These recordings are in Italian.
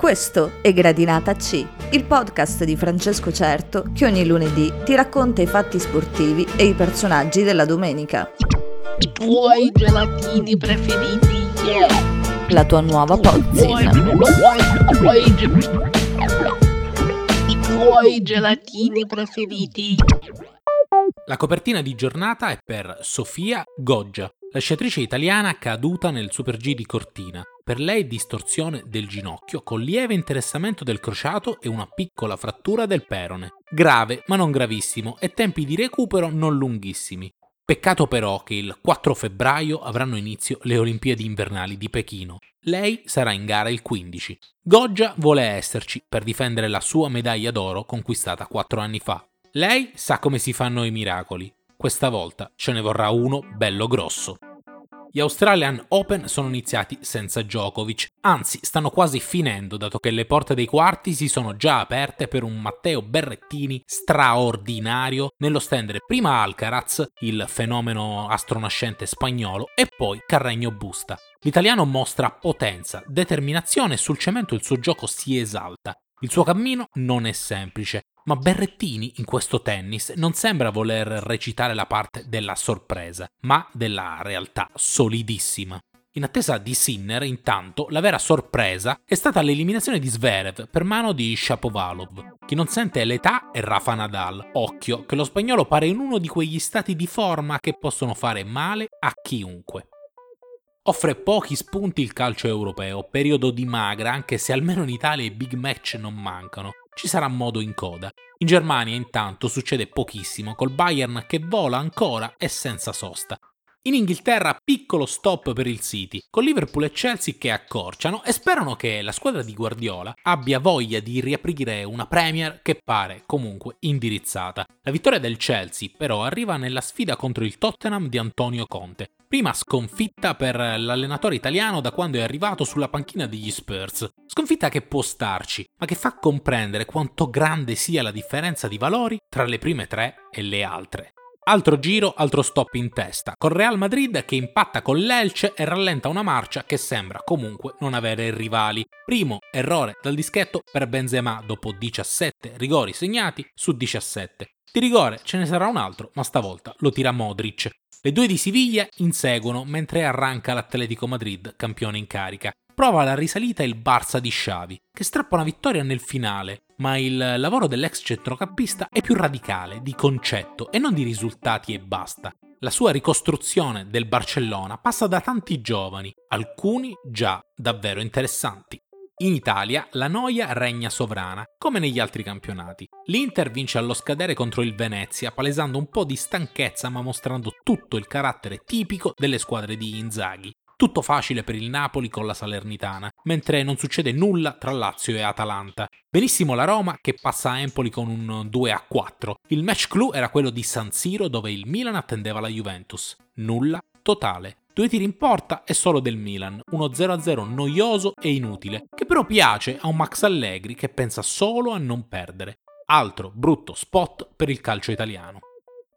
Questo è Gradinata C, il podcast di Francesco Certo che ogni lunedì ti racconta i fatti sportivi e i personaggi della domenica. I tuoi gelatini preferiti. La tua nuova pozzina. I tuoi gelatini preferiti. La copertina di giornata è per Sofia Goggia, la sciatrice italiana caduta nel Super G di Cortina. Per lei distorsione del ginocchio con lieve interessamento del crociato e una piccola frattura del perone. Grave ma non gravissimo e tempi di recupero non lunghissimi. Peccato però che il 4 febbraio avranno inizio le Olimpiadi invernali di Pechino. Lei sarà in gara il 15. Goggia vuole esserci per difendere la sua medaglia d'oro conquistata 4 anni fa. Lei sa come si fanno i miracoli. Questa volta ce ne vorrà uno bello grosso. Gli Australian Open sono iniziati senza Djokovic, anzi stanno quasi finendo dato che le porte dei quarti si sono già aperte per un Matteo Berrettini straordinario nello stendere prima Alcaraz, il fenomeno astronascente spagnolo, e poi Carregno Busta. L'italiano mostra potenza, determinazione e sul cemento il suo gioco si esalta. Il suo cammino non è semplice, ma Berrettini in questo tennis non sembra voler recitare la parte della sorpresa, ma della realtà solidissima. In attesa di Sinner, intanto, la vera sorpresa è stata l'eliminazione di Zverev per mano di Shapovalov. Chi non sente l'età è Rafa Nadal. Occhio, che lo spagnolo pare in uno di quegli stati di forma che possono fare male a chiunque. Offre pochi spunti il calcio europeo, periodo di magra, anche se almeno in Italia i big match non mancano ci sarà modo in coda. In Germania intanto succede pochissimo, col Bayern che vola ancora e senza sosta. In Inghilterra piccolo stop per il City, con Liverpool e Chelsea che accorciano e sperano che la squadra di Guardiola abbia voglia di riaprire una Premier che pare comunque indirizzata. La vittoria del Chelsea però arriva nella sfida contro il Tottenham di Antonio Conte, prima sconfitta per l'allenatore italiano da quando è arrivato sulla panchina degli Spurs. Sconfitta che può starci, ma che fa comprendere quanto grande sia la differenza di valori tra le prime tre e le altre. Altro giro, altro stop in testa, con Real Madrid che impatta con l'Elce e rallenta una marcia che sembra comunque non avere rivali. Primo errore dal dischetto per Benzema dopo 17 rigori segnati su 17. Di rigore ce ne sarà un altro, ma stavolta lo tira Modric. Le due di Siviglia inseguono mentre arranca l'Atletico Madrid, campione in carica. Prova la risalita il Barça di Xavi, che strappa una vittoria nel finale, ma il lavoro dell'ex centrocampista è più radicale, di concetto e non di risultati e basta. La sua ricostruzione del Barcellona passa da tanti giovani, alcuni già davvero interessanti. In Italia la noia regna sovrana, come negli altri campionati. L'Inter vince allo scadere contro il Venezia, palesando un po' di stanchezza ma mostrando tutto il carattere tipico delle squadre di Inzaghi. Tutto facile per il Napoli con la Salernitana, mentre non succede nulla tra Lazio e Atalanta. Benissimo la Roma che passa a Empoli con un 2 a 4. Il match clou era quello di San Siro dove il Milan attendeva la Juventus. Nulla totale. Due tiri in porta e solo del Milan, uno 0-0 noioso e inutile, che però piace a un Max Allegri che pensa solo a non perdere. Altro brutto spot per il calcio italiano.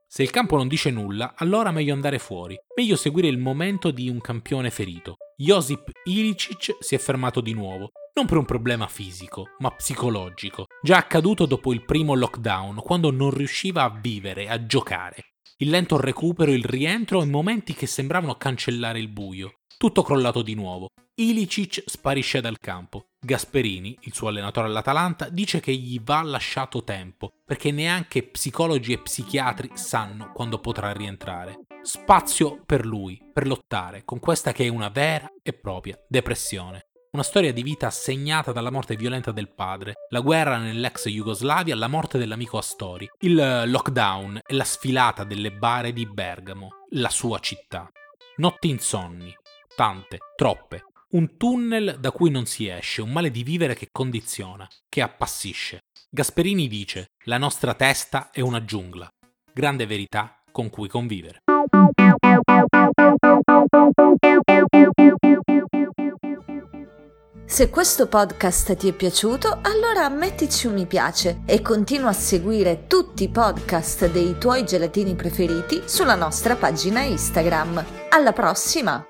Se il campo non dice nulla, allora meglio andare fuori, meglio seguire il momento di un campione ferito. Josip Ilicic si è fermato di nuovo, non per un problema fisico, ma psicologico, già accaduto dopo il primo lockdown, quando non riusciva a vivere, a giocare. Il lento recupero, il rientro e momenti che sembravano cancellare il buio. Tutto crollato di nuovo. Ilicic sparisce dal campo. Gasperini, il suo allenatore all'Atalanta, dice che gli va lasciato tempo, perché neanche psicologi e psichiatri sanno quando potrà rientrare. Spazio per lui, per lottare con questa che è una vera e propria depressione. Una storia di vita segnata dalla morte violenta del padre, la guerra nell'ex Jugoslavia, la morte dell'amico Astori, il lockdown e la sfilata delle bare di Bergamo, la sua città. Notti insonni, tante, troppe, un tunnel da cui non si esce, un male di vivere che condiziona, che appassisce. Gasperini dice: La nostra testa è una giungla. Grande verità con cui convivere. Se questo podcast ti è piaciuto, allora mettici un mi piace e continua a seguire tutti i podcast dei tuoi gelatini preferiti sulla nostra pagina Instagram. Alla prossima!